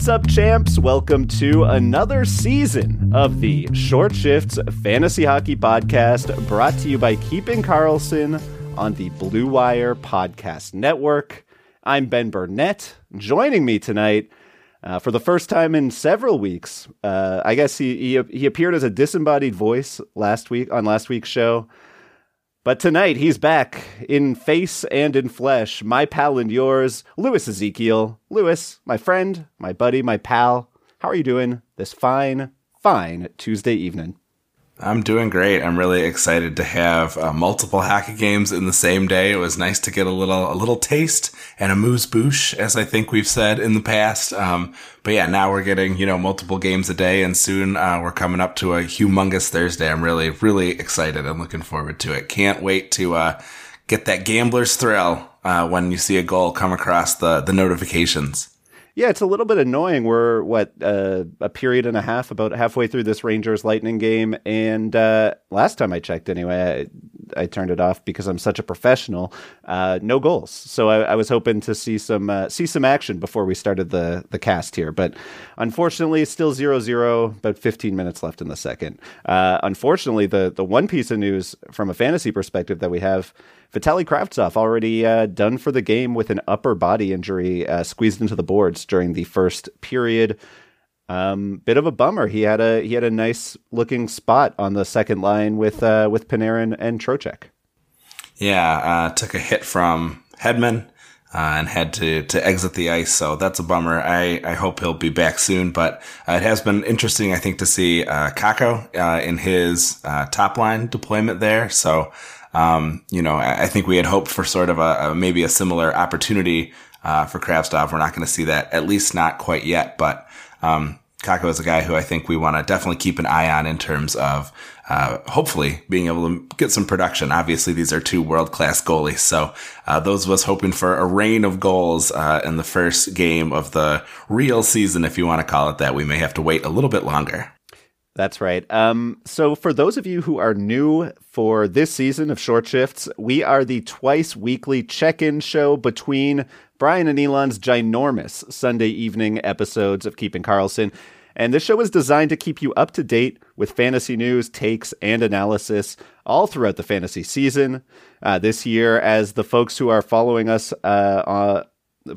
What's up, champs? Welcome to another season of the Short Shifts Fantasy Hockey Podcast, brought to you by Keeping Karlsson on the Blue Wire Podcast Network. I'm Ben Burnett. Joining me tonight uh, for the first time in several weeks. Uh, I guess he, he he appeared as a disembodied voice last week on last week's show. But tonight he's back in face and in flesh. My pal and yours, Louis Ezekiel. Louis, my friend, my buddy, my pal. How are you doing this fine, fine Tuesday evening? I'm doing great. I'm really excited to have uh, multiple hockey games in the same day. It was nice to get a little a little taste and a moose bouche, as I think we've said in the past. Um, but yeah, now we're getting you know multiple games a day, and soon uh, we're coming up to a humongous Thursday. I'm really really excited and looking forward to it. Can't wait to uh, get that gambler's thrill uh, when you see a goal come across the the notifications. Yeah, it's a little bit annoying. We're what uh, a period and a half, about halfway through this Rangers Lightning game, and uh, last time I checked, anyway, I, I, turned it off because I'm such a professional. Uh, no goals, so I, I, was hoping to see some uh, see some action before we started the the cast here, but unfortunately, still 0-0, About 15 minutes left in the second. Uh, unfortunately, the the one piece of news from a fantasy perspective that we have Vitaly Kravtsov already uh, done for the game with an upper body injury, uh, squeezed into the boards during the first period. Um, bit of a bummer. He had a he had a nice looking spot on the second line with uh, with Panarin and Trocheck. Yeah, uh, took a hit from Hedman. Uh, and had to, to exit the ice. So that's a bummer. I, I hope he'll be back soon, but uh, it has been interesting, I think, to see, uh, in his, top line deployment there. So, um, you know, I, think we had hoped for sort of a, a maybe a similar opportunity uh, for Kravtsov. We're not going to see that, at least not quite yet. But um, Kakko is a guy who I think we want to definitely keep an eye on in terms of uh, hopefully being able to get some production. Obviously, these are two world class goalies. So, uh, those of us hoping for a rain of goals uh, in the first game of the real season, if you want to call it that, we may have to wait a little bit longer. That's right. Um, so, for those of you who are new for this season of Short Shifts, we are the twice weekly check in show between Brian and Elon's ginormous Sunday evening episodes of Keeping Karlsson. And this show is designed to keep you up to date with fantasy news, takes, and analysis all throughout the fantasy season. Uh, this year, as the folks who are following us uh, uh,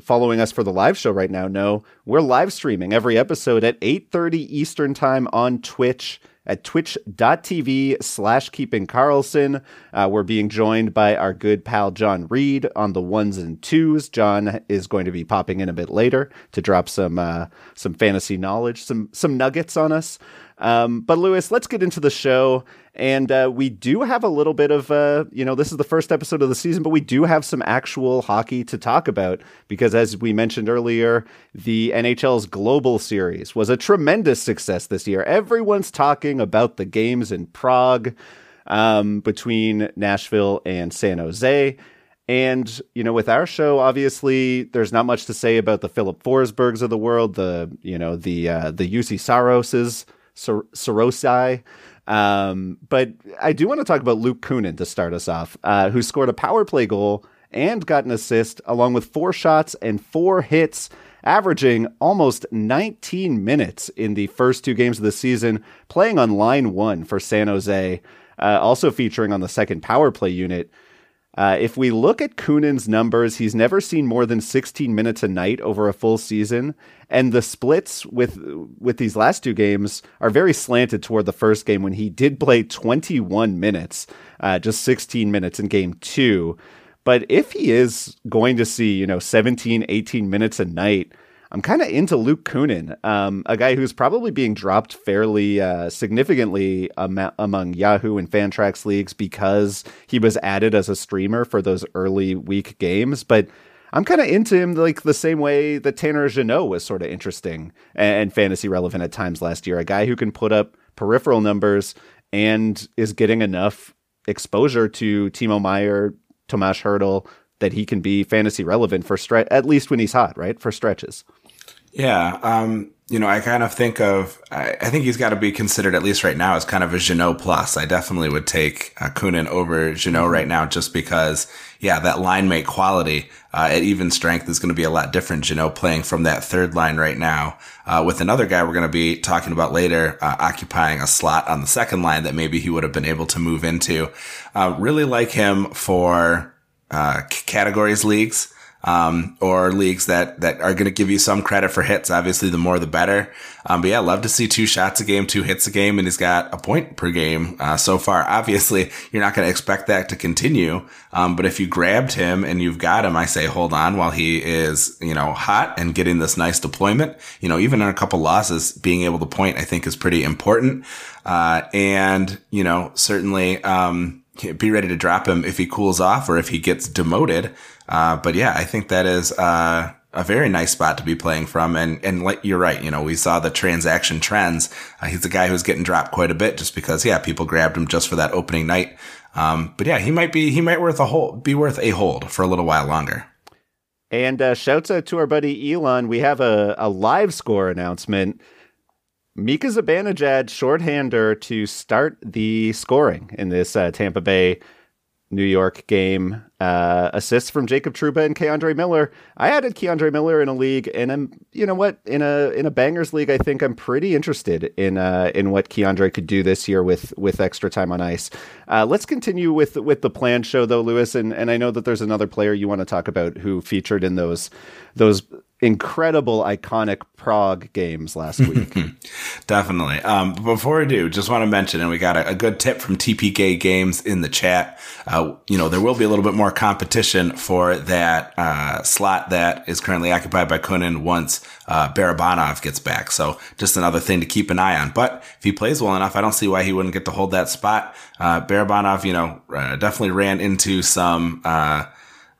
following us for the live show right now know we're live streaming every episode at 8.30 eastern time on twitch at twitch.tv slash keeping karlsson uh, we're being joined by our good pal john reed on the ones and twos. John is going to be popping in a bit later to drop some uh, some fantasy knowledge some some nuggets on us um, but Louis, let's get into the show. And uh, we do have a little bit of, uh, you know, this is the first episode of the season, but we do have some actual hockey to talk about because, as we mentioned earlier, the NHL's Global Series was a tremendous success this year. Everyone's talking about the games in Prague um, between Nashville and San Jose. And, you know, with our show, obviously, there's not much to say about the Filip Forsbergs of the world, the, you know, the, uh, the Juuse Saroses Sor- Sorosai. Um, but I do want to talk about Luke Kunin to start us off, uh, who scored a power play goal and got an assist, along with four shots and four hits, averaging almost 19 minutes in the first two games of the season, playing on line one for San Jose, uh, also featuring on the second power play unit. Uh, if we look at Kunin's numbers, he's never seen more than 16 minutes a night over a full season, and the splits with with these last two games are very slanted toward the first game when he did play 21 minutes, uh, just 16 minutes in game two. But if he is going to see, you know, 17, 18 minutes a night, I'm kind of into Luke Kunin, um, a guy who's probably being dropped fairly uh, significantly am- among Yahoo and Fantrax leagues because he was added as a streamer for those early week games. But I'm kind of into him like the same way that Tanner Jeannot was sort of interesting and, fantasy relevant at times last year. A guy who can put up peripheral numbers and is getting enough exposure to Timo Meier, Tomas Hertl that he can be fantasy relevant for at least when he's hot, right? For stretches. Yeah. Um, you know, I kind of think of, I, I think he's got to be considered, at least right now, as kind of a Jeannot plus. I definitely would take uh, Kunin over Jeannot right now just because, yeah, that line mate quality uh, at even strength is going to be a lot different. Jeannot playing from that third line right now uh, with another guy we're going to be talking about later, uh, occupying a slot on the second line that maybe he would have been able to move into. Uh, really like him for uh, categories leagues um, or leagues that that are going to give you some credit for hits. Obviously, the more the better. Um, but yeah, love to see two shots a game, two hits a game, and he's got a point per game uh, so far. Obviously, you're not going to expect that to continue. Um, but if you grabbed him and you've got him, I say hold on while he is you know hot and getting this nice deployment. You know, even in a couple losses, being able to point, I think, is pretty important. Uh, and you know, certainly. Um, be ready to drop him if he cools off or if he gets demoted. Uh, but yeah, I think that is uh, a very nice spot to be playing from. And and like you're right, you know, we saw the transaction trends. Uh, he's a guy who's getting dropped quite a bit just because yeah, people grabbed him just for that opening night. Um, but yeah, he might be he might worth a hold be worth a hold for a little while longer. And uh, shouts out to our buddy Elon. We have a, a live score announcement. Mika Zibanejad, shorthander, to start the scoring in this uh, Tampa Bay New York game. Uh, assists from Jacob Trouba and K'Andre Miller. I added K'Andre Miller in a league, and I'm, you know what, in a in a bangers league, I think I'm pretty interested in uh, in what K'Andre could do this year with with extra time on ice. Uh, let's continue with with the planned show though, Lewis, and and I know that there's another player you want to talk about who featured in those those incredible, iconic Prague games last week. Definitely. Um, before we do, just want to mention, and we got a, a good tip from TPK Games in the chat. Uh, you know, there will be a little bit more competition for that uh, slot that is currently occupied by Kunin once uh, Barabanov gets back. So just another thing to keep an eye on. But if he plays well enough, I don't see why he wouldn't get to hold that spot. Uh, Barabanov, you know, uh, definitely ran into some uh,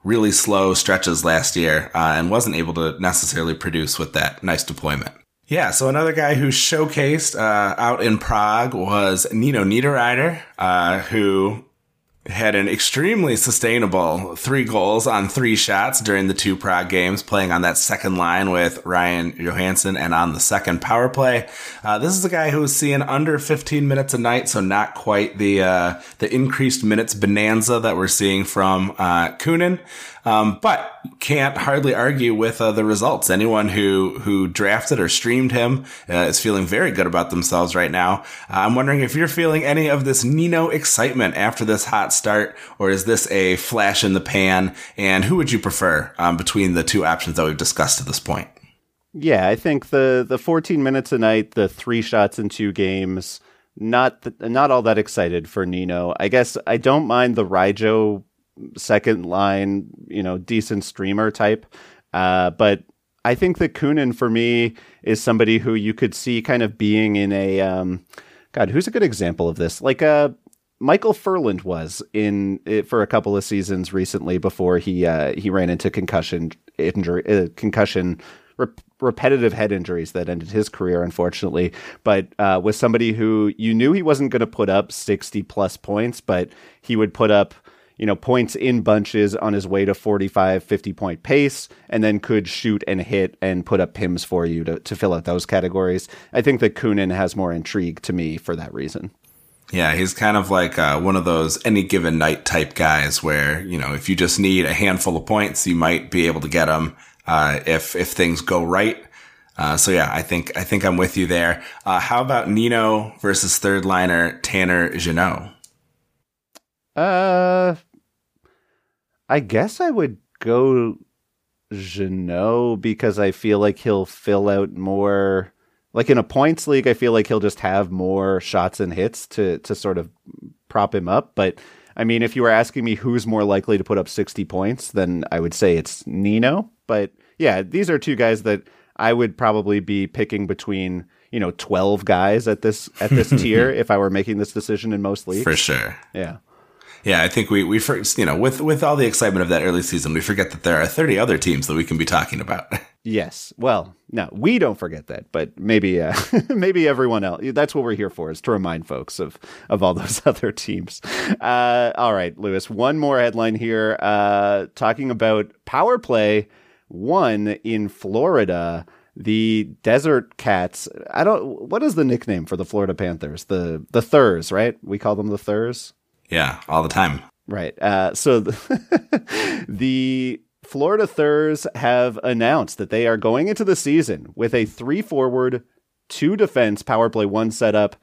really slow stretches last year uh, and wasn't able to necessarily produce with that nice deployment. Yeah, so another guy who showcased uh, out in Prague was Nino Niederreiter, uh, who had an extremely sustainable three goals on three shots during the two Prague games, playing on that second line with Ryan Johansen and on the second power play. Uh, this is a guy who was seeing under 15 minutes a night, so not quite the uh, the increased minutes bonanza that we're seeing from uh, Kunin. Um, but can't hardly argue with uh, the results. Anyone who who drafted or streamed him uh, is feeling very good about themselves right now. Uh, I'm wondering if you're feeling any of this Nino excitement after this hot start, or is this a flash in the pan? And who would you prefer um, between the two options that we've discussed to this point? Yeah, I think the the 14 minutes a night, the three shots in two games, not the, not all that excited for Nino. I guess I don't mind the Rijo second line, you know, decent streamer type. Uh, but I think that Kunin for me is somebody who you could see kind of being in a um, God, who's a good example of this? Like uh Micheal Ferland was in it for a couple of seasons recently before he uh, he ran into concussion injury uh, concussion rep- repetitive head injuries that ended his career unfortunately but uh, somebody who you knew he wasn't going to put up 60 plus points but he would put up you know, points in bunches on his way to 45, 50 point pace, and then could shoot and hit and put up PIMs for you to, to fill out those categories. I think that Kunin has more intrigue to me for that reason. Yeah, he's kind of like uh, one of those any given night type guys where, you know, if you just need a handful of points, you might be able to get them uh, if, if things go right. Uh, so yeah, I think, I think I'm with you there. Uh, how about Nino versus third liner Tanner Jeannot? Uh, I guess I would go Jeannot because I feel like he'll fill out more. Like in a points league, I feel like he'll just have more shots and hits to to sort of prop him up. But I mean, if you were asking me who's more likely to put up sixty points, then I would say it's Nino. But yeah, these are two guys that I would probably be picking between you know 12 guys at this at this tier if I were making this decision in most leagues. For sure. Yeah. Yeah, I think we we first you know with with all the excitement of that early season, we forget that there are 30 other teams that we can be talking about. Yes. Well, no, we don't forget that, but maybe uh, maybe everyone else. That's what we're here for, is to remind folks of of all those other teams. Uh, all right, Lewis. One more headline here, uh, talking about power play one in Florida. the Desert Cats. I don't. What is the nickname for the Florida Panthers? The the Thurs, right? We call them the Thurs. Yeah, all the time. Right. Uh, so the, the Florida Thurs have announced that they are going into the season with a three forward, two defense power play one setup,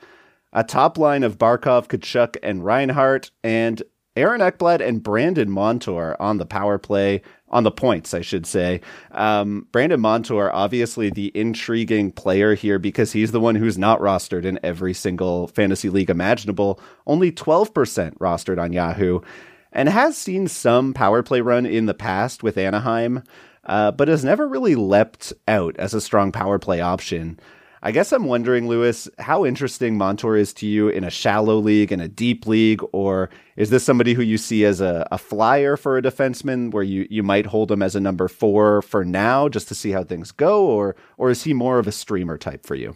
a top line of Barkov, Tkachuk, and Reinhart, and Aaron Ekblad and Brandon Montour on the power play, on the points, I should say. Um, Brandon Montour, obviously the intriguing player here because he's the one who's not rostered in every single fantasy league imaginable, only 12% rostered on Yahoo, and has seen some power play run in the past with Anaheim, uh, but has never really leapt out as a strong power play option. I guess I'm wondering, Lewis, how interesting Montour is to you in a shallow league, in a deep league, or is this somebody who you see as a, a flyer for a defenseman where you, you might hold him as a number four for now just to see how things go, or or is he more of a streamer type for you?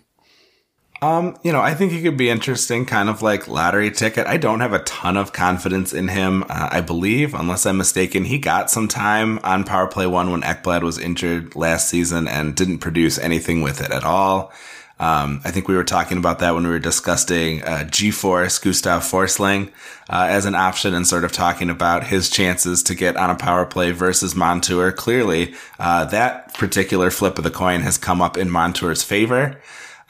Um, you know, I think he could be interesting, kind of like lottery ticket. I don't have a ton of confidence in him. Uh, I believe, unless I'm mistaken, he got some time on power play one when Ekblad was injured last season and didn't produce anything with it at all. Um, I think we were talking about that when we were discussing uh, G-Force, Gustav Forsling, uh, as an option and sort of talking about his chances to get on a power play versus Montour. Clearly, uh, that particular flip of the coin has come up in Montour's favor.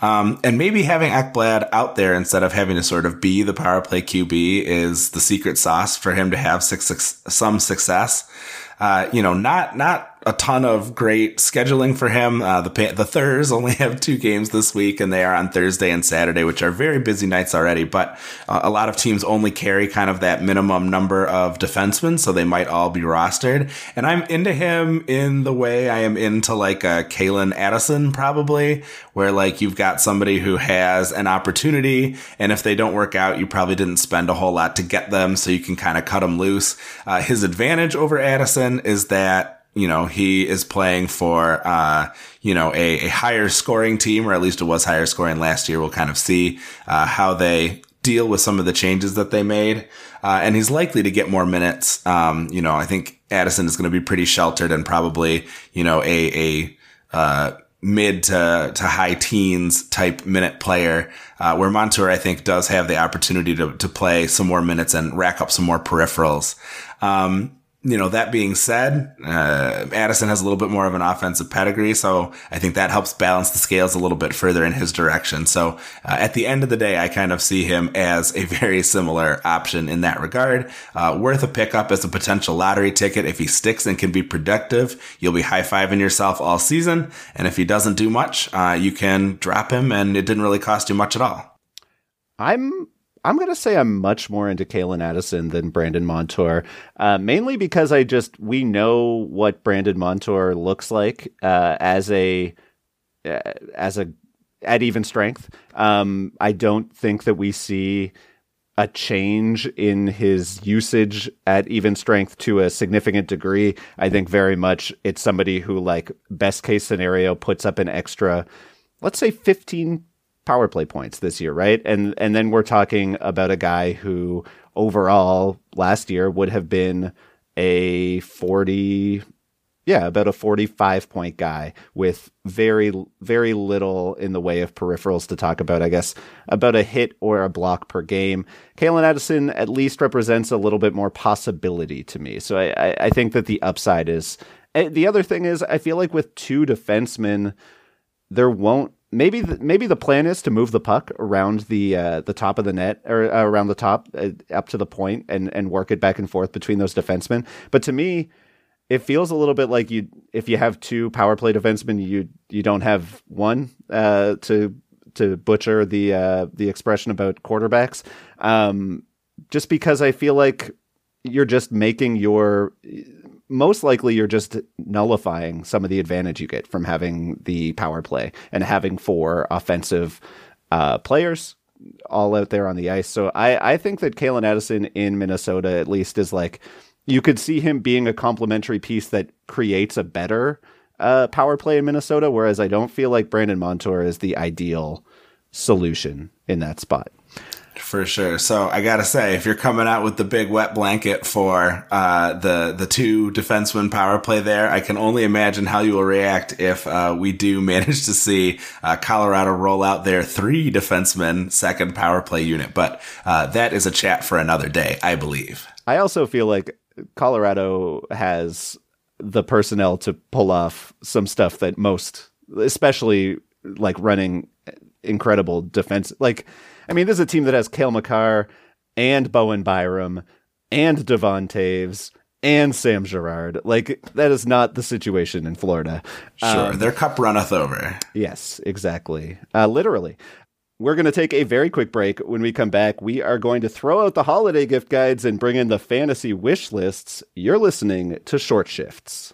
Um, and maybe having Ekblad out there instead of having to sort of be the power play QB is the secret sauce for him to have six, some success. Uh, you know, not, not a ton of great scheduling for him. Uh, the the Thurs only have two games this week, and they are on Thursday and Saturday, which are very busy nights already. But uh, a lot of teams only carry kind of that minimum number of defensemen, so they might all be rostered. And I'm into him in the way I am into like a Calen Addison, probably, where like you've got somebody who has an opportunity, and if they don't work out, you probably didn't spend a whole lot to get them, so you can kind of cut them loose. Uh, his advantage over Addison is that you know, he is playing for, uh, you know, a, a, higher scoring team, or at least it was higher scoring last year. We'll kind of see, uh, how they deal with some of the changes that they made. Uh, and he's likely to get more minutes. Um, you know, I think Addison is going to be pretty sheltered and probably, you know, a, a, uh, mid to, to high teens type minute player, uh, where Montour, I think, does have the opportunity to, to play some more minutes and rack up some more peripherals. Um, you know, that being said, uh, Addison has a little bit more of an offensive pedigree, so I think that helps balance the scales a little bit further in his direction. So uh, at the end of the day, I kind of see him as a very similar option in that regard. Uh, worth a pickup as a potential lottery ticket. If he sticks and can be productive, you'll be high fiving yourself all season. And if he doesn't do much, uh, you can drop him and it didn't really cost you much at all. I'm I'm going to say I'm much more into Calen Addison than Brandon Montour, uh, mainly because I just, we know what Brandon Montour looks like uh, as a, uh, as a, at even strength. Um, I don't think that we see a change in his usage at even strength to a significant degree. I think very much it's somebody who, like, best case scenario, puts up an extra, let's say 15 power play points this year, right? And and then we're talking about a guy who overall last year would have been a 40 yeah, about a 45 point guy with very very little in the way of peripherals to talk about, I guess, about a hit or a block per game. Calen Addison at least represents a little bit more possibility to me. So I, I think that the upside is eh, the other thing is I feel like with two defensemen, there won't maybe the, maybe the plan is to move the puck around the uh, the top of the net or uh, around the top uh, up to the point and and work it back and forth between those defensemen. But to me, it feels a little bit like you if you have two power play defensemen, you you don't have one uh, to to butcher the uh, the expression about quarterbacks. Um, just because I feel like you're just making your most likely you're just nullifying some of the advantage you get from having the power play and having four offensive uh, players all out there on the ice. So I, I think that Calen Addison in Minnesota at least is like you could see him being a complementary piece that creates a better uh, power play in Minnesota, whereas I don't feel like Brandon Montour is the ideal solution in that spot. For sure. So I gotta say, if you're coming out with the big wet blanket for uh, the the two defenseman power play there, I can only imagine how you will react if uh, we do manage to see uh, Colorado roll out their three defenseman second power play unit. But uh, that is a chat for another day, I believe. I also feel like Colorado has the personnel to pull off some stuff that most, especially like running incredible defense. Like, I mean, this is a team that has Cale Makar and Bowen Byram and Devon Toews and Sam Girard. Like, that is not the situation in Florida. Sure. Um, their cup runneth over. Yes, exactly. Uh, literally. We're going to take a very quick break. When we come back, we are going to throw out the holiday gift guides and bring in the fantasy wish lists. You're listening to Short Shifts.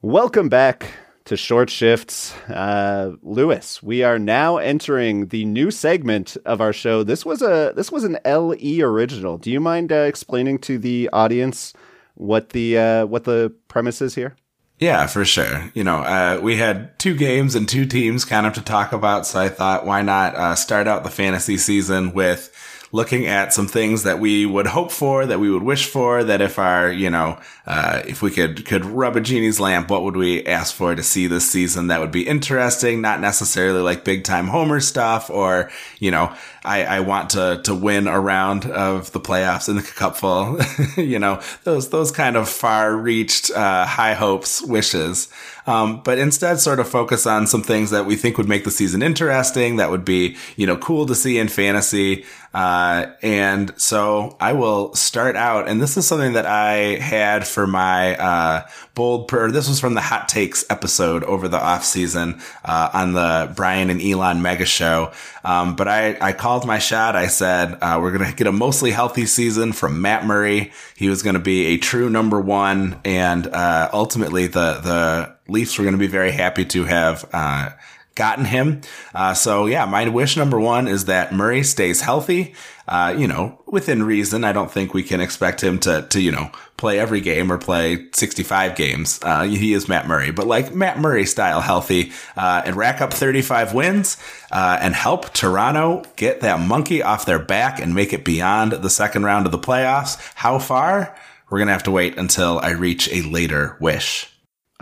Welcome back to Short Shifts. Uh, Lewis, we are now entering the new segment of our show. This was a this was an LE original. Do you mind uh, explaining to the audience what the uh, what the premise is here? Yeah, for sure. You know, uh, we had two games and two teams kind of to talk about, so I thought, why not uh, start out the fantasy season with looking at some things that we would hope for, that we would wish for, that if our, you know, uh, if we could, could rub a genie's lamp, what would we ask for to see this season that would be interesting? Not necessarily like big time Homer stuff or, you know, I, I want to, to win a round of the playoffs in the cupful, you know, those, those kind of far reached, uh, high hopes wishes. Um, but instead sort of focus on some things that we think would make the season interesting, that would be, you know, cool to see in fantasy. Uh, and so I will start out, and this is something that I had for my, uh, bold per, this was from the hot takes episode over the off season, uh, on the Brian and Elon mega show. Um, but I, I called my shot. I said, uh, we're going to get a mostly healthy season from Matt Murray. He was going to be a true number one. And, uh, ultimately the, the Leafs were going to be very happy to have, uh, gotten him. Uh, so yeah, my wish number one is that Murray stays healthy. Uh, you know, within reason. I don't think we can expect him to, to, you know, play every game or play 65 games. Uh, he is Matt Murray, but like Matt Murray style healthy, uh, and rack up 35 wins, uh, and help Toronto get that monkey off their back and make it beyond the second round of the playoffs. How far? We're going to have to wait until I reach a later wish.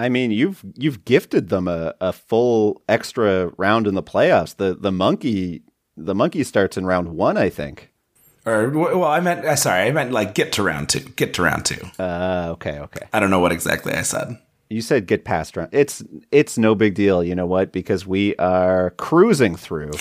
I mean, you've you've gifted them a, a full extra round in the playoffs. The the monkey the monkey starts in round one, I think. Or well, I meant uh, sorry, I meant like get to round two. Get to round two. Uh, okay, okay. I don't know what exactly I said. You said get past round. It's it's no big deal. You know what? Because we are cruising through.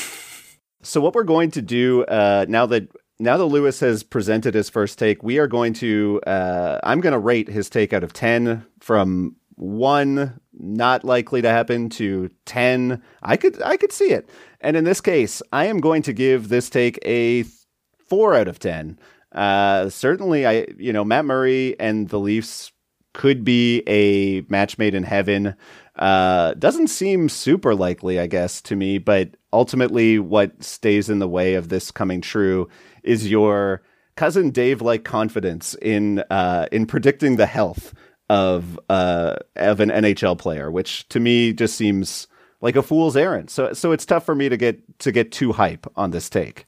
So what we're going to do uh, now that now that Lewis has presented his first take, we are going to. Uh, I'm going to rate his take out of ten from one not likely to happen to 10 i could i could see it. And in this case i am going to give this take a 4 out of 10 uh, certainly i you know matt murray and the leafs could be a match made in heaven. Uh, doesn't seem super likely i guess to me but ultimately what stays in the way of this coming true is your cousin dave like confidence in uh, in predicting the health of uh, of an NHL player, which to me just seems like a fool's errand. So so it's tough for me to get to get too hype on this take.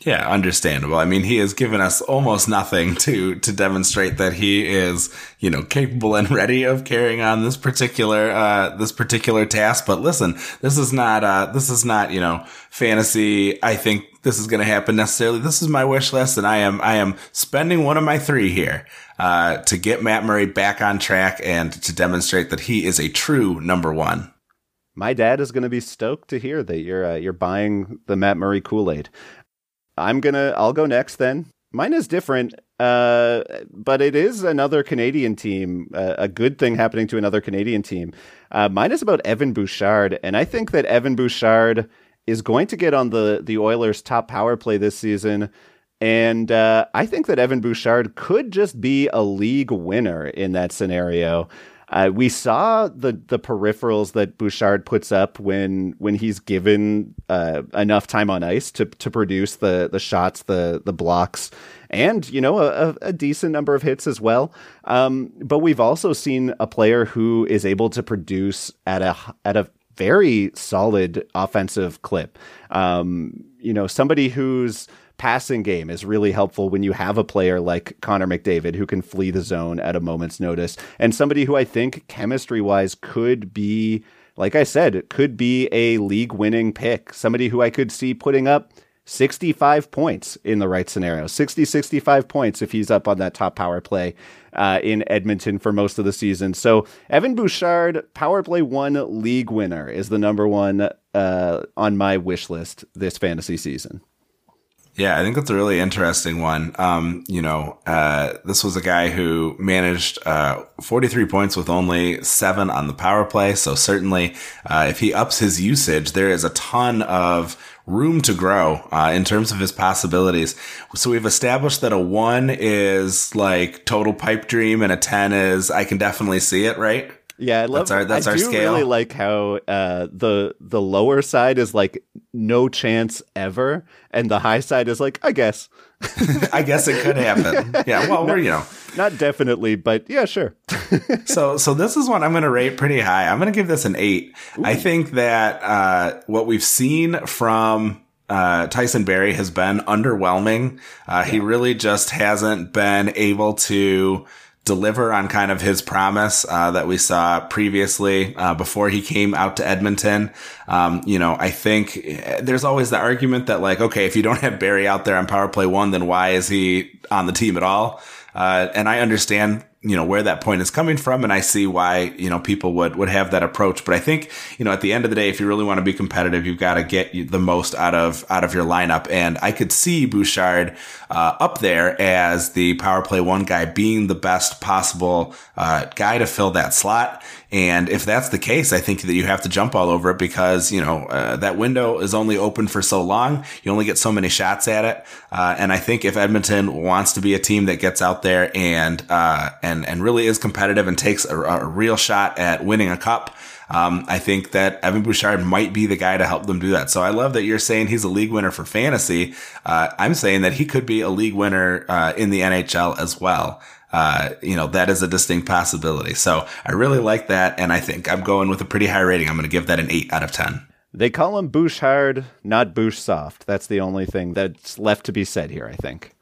Yeah, understandable. I mean, he has given us almost nothing to to demonstrate that he is, you know, capable and ready of carrying on this particular uh this particular task. But listen, this is not uh this is not, you know, fantasy. I think this is going to happen necessarily. This is my wish list and I am I am spending one of my 3 here uh to get Matt Murray back on track and to demonstrate that he is a true number 1 my dad is going to be stoked to hear that you're uh, you're buying the Matt Murray Kool Aid. I'm gonna I'll go next then. Mine is different, uh, but it is another Canadian team. Uh, a good thing happening to another Canadian team. Uh, mine is about Evan Bouchard, and I think that Evan Bouchard is going to get on the the Oilers' top power play this season. And uh, I think that Evan Bouchard could just be a league winner in that scenario. Uh, we saw the the peripherals that Bouchard puts up when when he's given uh, enough time on ice to to produce the the shots, the the blocks, and you know a, a decent number of hits as well. Um, but we've also seen a player who is able to produce at a at a very solid offensive clip. Um, you know, somebody who's passing game is really helpful when you have a player like Connor McDavid who can flee the zone at a moment's notice and somebody who I think chemistry wise could be like I said, it could be a league winning pick. Somebody who I could see putting up 65 points in the right scenario. 60, 65 points if he's up on that top power play uh, in Edmonton for most of the season. So Evan Bouchard, power play one league winner, is the number one uh, on my wish list this fantasy season. Yeah, I think that's a really interesting one. Um, you know, uh, this was a guy who managed uh, 43 points with only seven on the power play. So certainly, uh, if he ups his usage, there is a ton of room to grow uh, in terms of his possibilities. So we've established that a one is like total pipe dream, and a 10 is I can definitely see it, right? Yeah, I love. That's our, that's I our do scale. really like how uh, the the lower side is like no chance ever, and the high side is like I guess. I guess it could happen. Yeah, well, we're you know not definitely, but yeah, sure. so so this is one I'm going to rate pretty high. I'm going to give this an eight. Ooh. I think that uh, what we've seen from uh, Tyson Barrie has been underwhelming. Uh, yeah. He really just hasn't been able to deliver on kind of his promise uh, that we saw previously uh, before he came out to Edmonton. Um, you know, I think eh, there's always the argument that like, okay, if you don't have Barrie out there on power play one, then why is he on the team at all? Uh, and I understand you know, where that point is coming from. And I see why, you know, people would, would have that approach. But I think, you know, at the end of the day, if you really want to be competitive, you've got to get the most out of, out of your lineup. And I could see Bouchard, uh, up there as the power play one guy being the best possible, uh, guy to fill that slot. And if that's the case, I think that you have to jump all over it because, you know, uh, that window is only open for so long. You only get so many shots at it. Uh, and I think if Edmonton wants to be a team that gets out there and, uh, and, and really is competitive and takes a, a real shot at winning a cup, um, I think that Evan Bouchard might be the guy to help them do that. So I love that you're saying he's a league winner for fantasy. Uh, I'm saying that he could be a league winner uh, in the NHL as well uh, you know, that is a distinct possibility. So I really like that. And I think I'm going with a pretty high rating. I'm going to give that an eight out of 10. They call him Bouchard, not Bouch soft. That's the only thing that's left to be said here, I think.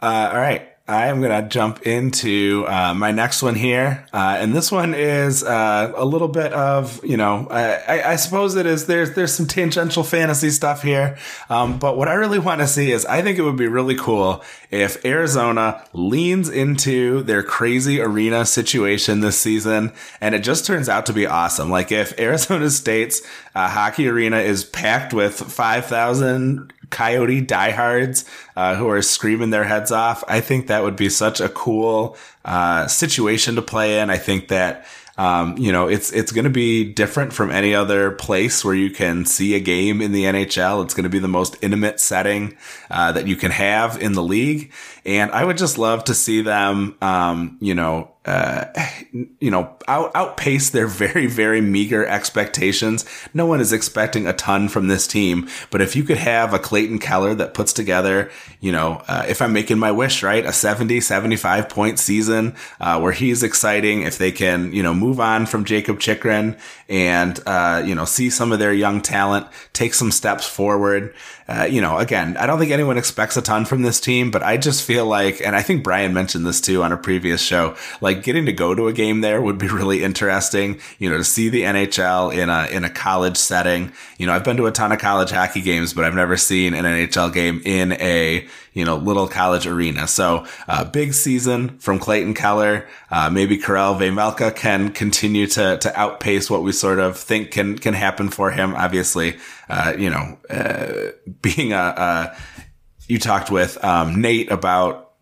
Uh, all right. I am going to jump into uh, my next one here, uh, and this one is uh, a little bit of you know I, I, suppose it is there's there's some tangential fantasy stuff here, um, but what I really want to see is I think it would be really cool if Arizona leans into their crazy arena situation this season, and it just turns out to be awesome. Like if Arizona State's uh, hockey arena is packed with five thousand coyote diehards uh, who are screaming their heads off. I think that would be such a cool uh, situation to play in. I think that um, you know, it's it's going to be different from any other place where you can see a game in the NHL. It's going to be the most intimate setting uh, that you can have in the league, and I would just love to see them, um, you know, uh, you know, out, outpace their very, very meager expectations. No one is expecting a ton from this team, but if you could have a Clayton Keller that puts together, you know, uh, if I'm making my wish, right, a 70, 75 point season, uh, where he's exciting, if they can, you know, move on from Jakob Chychrun and, uh, you know, see some of their young talent take some steps forward, uh, you know, again, I don't think anyone expects a ton from this team, but I just feel like, and I think Brian mentioned this too on a previous show, like getting to go to a game there would be really interesting, you know, to see the NHL in a, in a college setting. You know, I've been to a ton of college hockey games, but I've never seen an NHL game in a, you know, little college arena. So, uh, big season from Clayton Keller. Uh, maybe Karel Vejmelka can continue to, to outpace what we sort of think can, can happen for him. Obviously, uh, you know, uh, being a, a, you talked with um, Nate about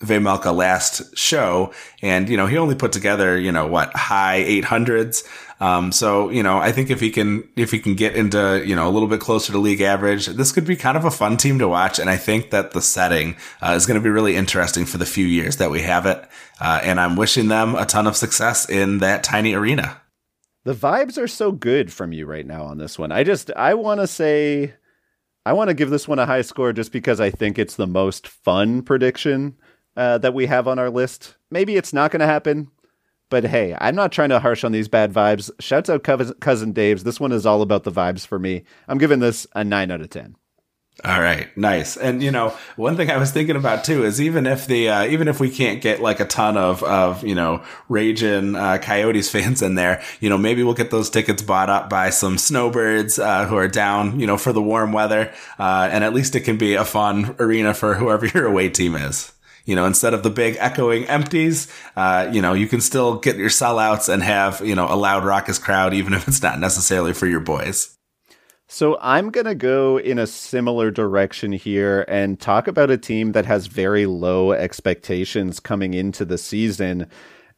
Vejmelka last show, and you know he only put together you know what high eight hundreds. Um, so you know I think if he can if he can get into you know a little bit closer to league average, this could be kind of a fun team to watch. And I think that the setting uh, is going to be really interesting for the few years that we have it. Uh, and I'm wishing them a ton of success in that tiny arena. The vibes are so good from you right now on this one. I just I want to say I want to give this one a high score just because I think it's the most fun prediction uh, that we have on our list. Maybe it's not going to happen, But hey, I'm not trying to harsh on these bad vibes. Shouts out cousin Dave's. This one is all about the vibes for me. I'm giving this a nine out of ten. All right, nice. And you know, one thing I was thinking about too is even if the uh, even if we can't get like a ton of of you know raging uh, Coyotes fans in there, you know, maybe we'll get those tickets bought up by some snowbirds uh, who are down, you know, for the warm weather, uh, and at least it can be a fun arena for whoever your away team is. You know, instead of the big echoing empties, uh, you know, you can still get your sellouts and have you know a loud raucous crowd, even if it's not necessarily for your boys. So I'm going to go in a similar direction here and talk about a team that has very low expectations coming into the season,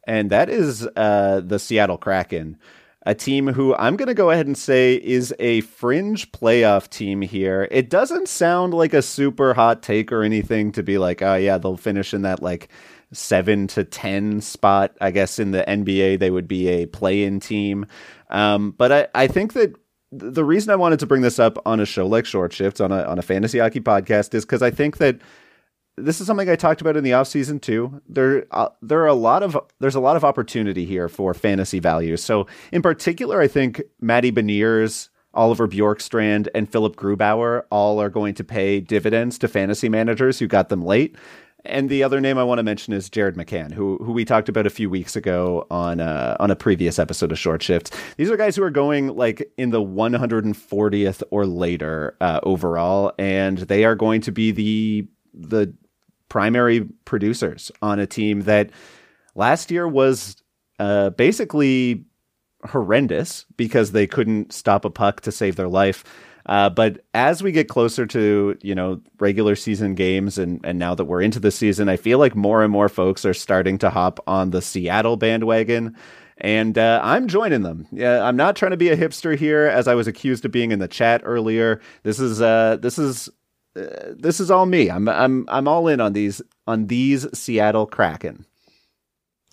and that is uh, the Seattle Kraken. A team who I'm going to go ahead and say is a fringe playoff team here. It doesn't sound like a super hot take or anything to be like, oh, yeah, they'll finish in that like seven to 10 spot. I guess in the NBA, they would be a play in team. Um, but I, I think that the reason I wanted to bring this up on a show like Short Shifts on a on a fantasy hockey podcast is because I think that this is something I talked about in the off season too. There uh, there are a lot of there's a lot of opportunity here for fantasy value. So in particular, I think Matty Beniers, Oliver Bjorkstrand, and Philipp Grubauer all are going to pay dividends to fantasy managers who got them late. And the other name I want to mention is Jared McCann, who who we talked about a few weeks ago on uh, on a previous episode of Short Shift. These are guys who are going like in the 140th or later uh, overall, and they are going to be the the primary producers on a team that last year was uh, basically horrendous because they couldn't stop a puck to save their life. Uh, but as we get closer to you know regular season games, and and now that we're into the season, I feel like more and more folks are starting to hop on the Seattle bandwagon. And uh, I'm joining them. Yeah, I'm not trying to be a hipster here, as I was accused of being in the chat earlier. This is uh, this is this is all me. I'm I'm I'm all in on these on these Seattle Kraken.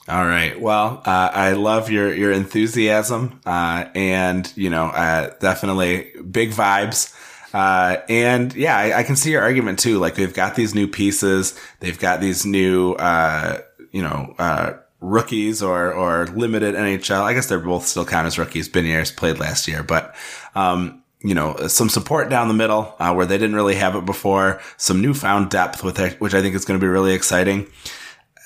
All right. Well, uh, I love your your enthusiasm, uh, and you know, uh, definitely big vibes. Uh, and yeah, I, I, can see your argument too. Like they've got these new pieces, they've got these new, uh, you know, uh, rookies or or limited NHL. I guess they're both still count as rookies. Beniers played last year, but um, you know, some support down the middle uh, where they didn't really have it before. Some newfound depth with it, which I think is going to be really exciting.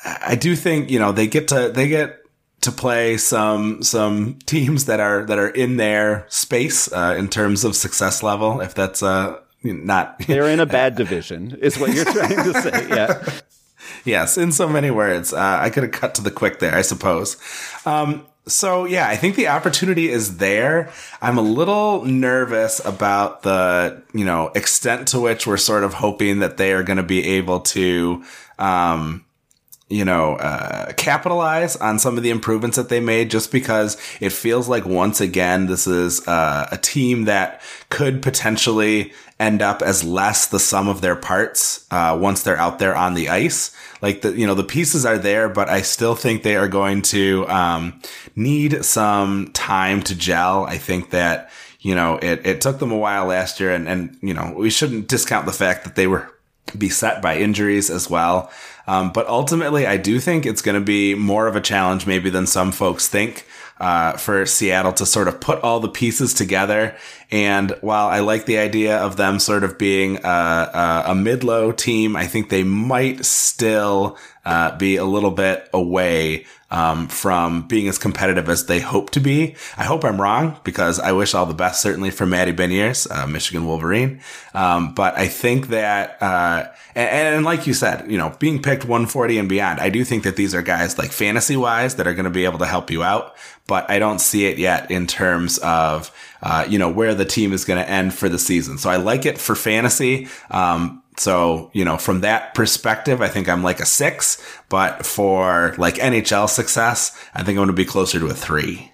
I do think you know they get to they get to play some some teams that are that are in their space uh, in terms of success level. If that's uh, not they're in a bad division, is what you're trying to say. Yeah. yes, in so many words. Uh, I could have cut to the quick there, I suppose. Um, so yeah, I think the opportunity is there. I'm a little nervous about the, you know, extent to which we're sort of hoping that they are going to be able to, um, you know, uh, capitalize on some of the improvements that they made just because it feels like once again, this is uh, a team that could potentially end up as less the sum of their parts uh, once they're out there on the ice. Like the, you know, the pieces are there, but I still think they are going to um, need some time to gel. I think that, you know, it, it took them a while last year and, and, you know, we shouldn't discount the fact that they were beset by injuries as well. Um, but ultimately, I do think it's going to be more of a challenge, maybe than some folks think, uh, for Seattle to sort of put all the pieces together. And while I like the idea of them sort of being a, a, a mid-low team, I think they might still uh, be a little bit away um, from being as competitive as they hope to be. I hope I'm wrong because I wish all the best, certainly for Matty Beniers, uh, Michigan Wolverine. Um, but I think that, uh, and, and, like you said, you know, being picked 140 and beyond, I do think that these are guys like fantasy wise that are going to be able to help you out. But I don't see it yet in terms of, uh, you know, where the team is going to end for the season. So I like it for fantasy. Um, so, you know, from that perspective, I think I'm like a six, but for like NHL success, I think I'm going to be closer to a three.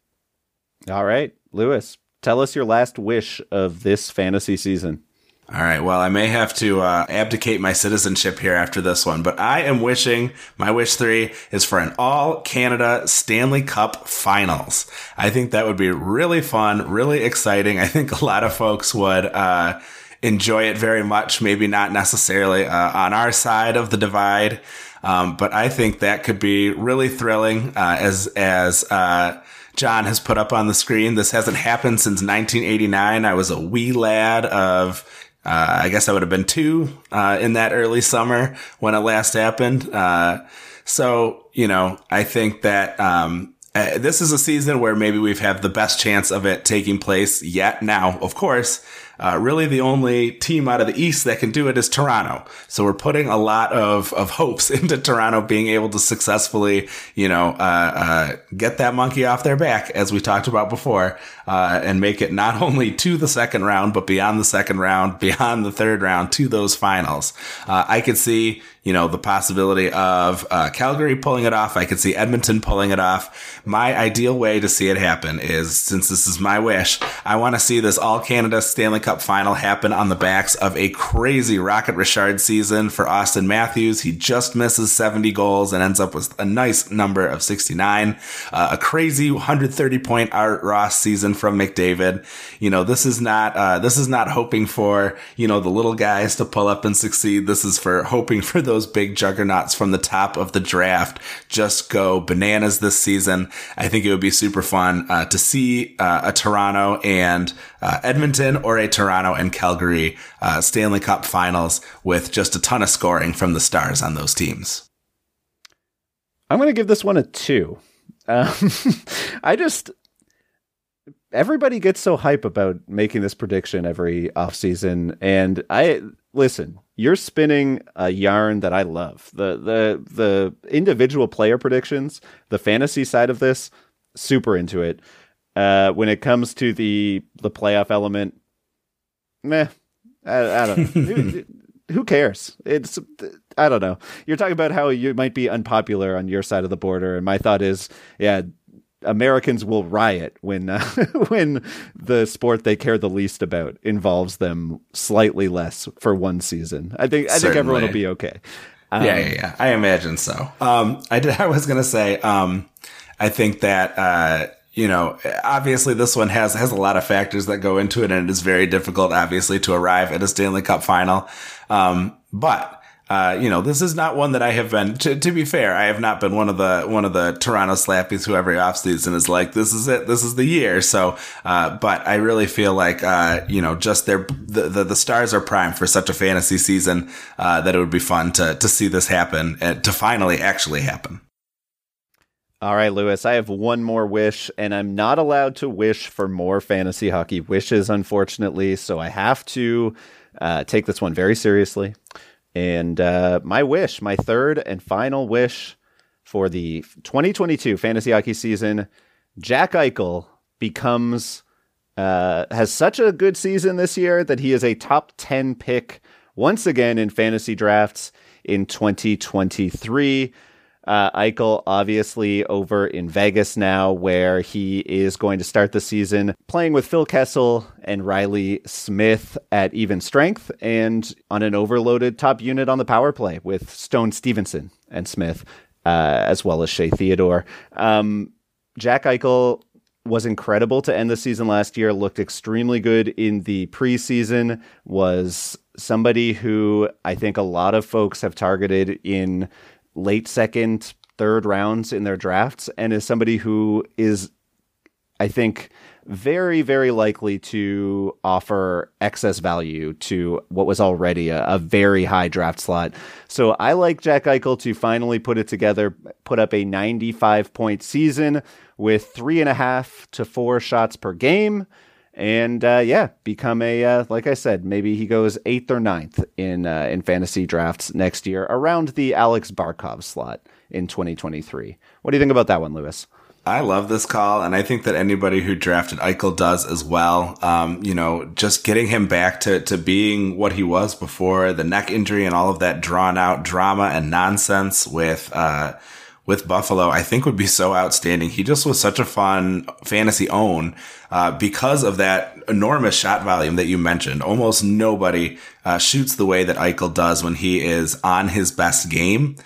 All right, Lewis, tell us your last wish of this fantasy season. All right. Well, I may have to uh, abdicate my citizenship here after this one, but I am wishing my wish three is for an all Canada Stanley Cup finals. I think that would be really fun, really exciting. I think a lot of folks would, uh, enjoy it very much. Maybe not necessarily uh, on our side of the divide. Um, but I think that could be really thrilling, uh, as, as, uh, John has put up on the screen. This hasn't happened since 1989. I was a wee lad of, uh, I guess I would have been two, uh, in that early summer when it last happened. Uh, so, you know, I think that, um, uh, this is a season where maybe we've had the best chance of it taking place yet. Now, of course, uh, really the only team out of the East that can do it is Toronto. So we're putting a lot of, of hopes into Toronto being able to successfully, you know, uh, uh, get that monkey off their back, as we talked about before, uh, and make it not only to the second round, but beyond the second round, beyond the third round to those finals. Uh, I could see, you know, the possibility of uh, Calgary pulling it off. I could see Edmonton pulling it off. My ideal way to see it happen is, since this is my wish, I want to see this All Canada Stanley Cup final happen on the backs of a crazy Rocket Richard season for Auston Matthews. He just misses 70 goals and ends up with a nice number of 69. Uh, a crazy 130 point Art Ross season from McDavid. You know, this is not, uh, this is not hoping for, you know, the little guys to pull up and succeed. This is for hoping for those big juggernauts from the top of the draft just go bananas this season. I think it would be super fun uh, to see uh, a Toronto and uh, Edmonton or a Toronto and Calgary uh, Stanley Cup finals with just a ton of scoring from the stars on those teams. I'm going to give this one a two. Um, I just everybody gets so hype about making this prediction every offseason and I listen, you're spinning a yarn that I love. The the the individual player predictions, the fantasy side of this, super into it. Uh, when it comes to the the playoff element, meh, I, I don't know. who, who cares? It's I don't know. You're talking about how you might be unpopular on your side of the border, and my thought is, yeah, Americans will riot when uh, when the sport they care the least about involves them slightly less for one season. I think I Certainly. think everyone will be okay. Um, yeah, yeah, yeah, I imagine so. Um, I did. I was gonna say. Um, I think that. Uh, you know, obviously this one has has a lot of factors that go into it, and it is very difficult, obviously, to arrive at a Stanley Cup final. Um, but uh, you know, this is not one that I have been. To, to, be fair, I have not been one of the one of the Toronto slappies who every offseason is like, "This is it. This is the year." So, uh, but I really feel like, uh, you know, just their the, the, the stars are primed for such a fantasy season uh, that it would be fun to to see this happen and to finally actually happen. All right, Lewis, I have one more wish, and I'm not allowed to wish for more fantasy hockey wishes, unfortunately. So I have to uh, take this one very seriously. And uh, my wish, my third and final wish for the 2022 fantasy hockey season, Jack Eichel becomes uh, has such a good season this year that he is a top 10 pick once again in fantasy drafts in 2023. Uh, Eichel, obviously, over in Vegas now, where he is going to start the season playing with Phil Kessel and Reilly Smith at even strength and on an overloaded top unit on the power play with Stone Stephenson and Smith, uh, as well as Shea Theodore. Um, Jack Eichel was incredible to end the season last year, looked extremely good in the preseason, was somebody who I think a lot of folks have targeted in late second, third rounds in their drafts, and is somebody who is, I think, very, very likely to offer excess value to what was already a, a, very high draft slot. So I like Jack Eichel to finally put it together, put up a 95 point season with three and a half to four shots per game and uh, yeah, become a uh, like I said, maybe he goes eighth or ninth in uh, in fantasy drafts next year around the Alex Barkov slot in 2023. What do you think about that one, Lewis? I love this call, and I think that anybody who drafted Eichel does as well. Um, you know, just getting him back to, to being what he was before the neck injury and all of that drawn out drama and nonsense with uh, with Buffalo, I think would be so outstanding. He just was such a fun fantasy own uh, because of that enormous shot volume that you mentioned. Almost nobody uh, shoots the way that Eichel does when he is on his best game.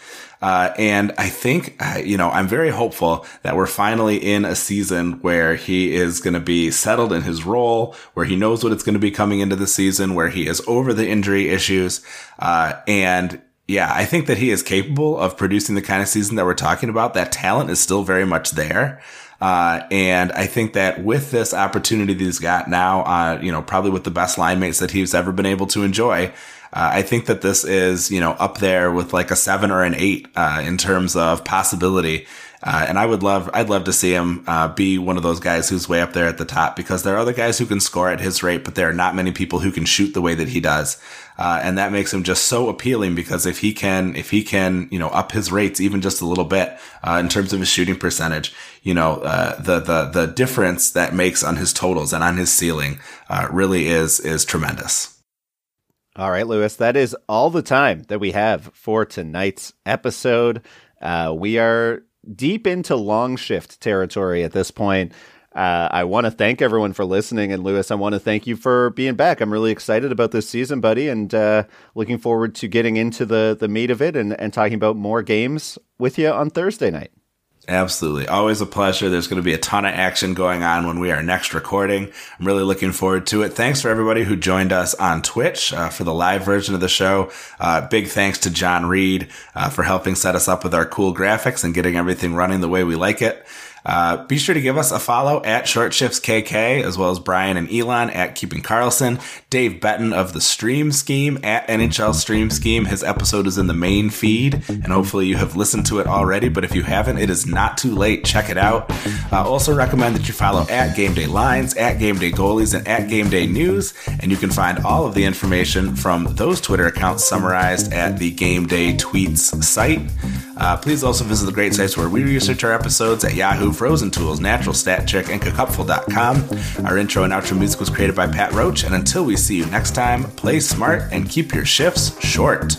Uh, and I think, uh, you know, I'm very hopeful that we're finally in a season where he is going to be settled in his role, where he knows what it's going to be coming into the season, where he is over the injury issues, uh, and yeah, I think that he is capable of producing the kind of season that we're talking about. That talent is still very much there. Uh, and I think that with this opportunity that he's got now, uh, you know, probably with the best line mates that he's ever been able to enjoy, uh, I think that this is, you know, up there with like a seven or an eight uh, in terms of possibility. Uh, and I would love, I'd love to see him uh, be one of those guys who's way up there at the top because there are other guys who can score at his rate, but there are not many people who can shoot the way that he does. Uh, and that makes him just so appealing because if he can, if he can, you know, up his rates even just a little bit uh, in terms of his shooting percentage, you know, uh, the the the difference that makes on his totals and on his ceiling uh, really is is tremendous. All right, Lewis, that is all the time that we have for tonight's episode. we are deep into long shift territory at this point. Uh, I want to thank everyone for listening. And Lewis, I want to thank you for being back. I'm really excited about this season, buddy, and uh, looking forward to getting into the, the meat of it and, and talking about more games with you on Thursday night. Absolutely. Always a pleasure. There's going to be a ton of action going on when we are next recording. I'm really looking forward to it. Thanks for everybody who joined us on Twitch uh, for the live version of the show. Uh, big thanks to John Reed uh, for helping set us up with our cool graphics and getting everything running the way we like it. Uh, be sure to give us a follow at Short Shifts KK, as well as Brian and Elon at Keeping Karlsson, Dave Betton of the Stream Scheme at NHL Stream Scheme. His episode is in the main feed, and hopefully you have listened to it already. But if you haven't, it is not too late. Check it out. Uh, also recommend that you follow at Game Day Lines, at Game Day Goalies, and at Game Day News, and you can find all of the information from those Twitter accounts summarized at the Game Day Tweets site. Uh, please also visit the great sites where we research our episodes at Yahoo, Frozen Tools, Natural Stat Trick, and Cacupful.com. Our intro and outro music was created by Pat Roach, and until we see you next time, play smart and keep your shifts short.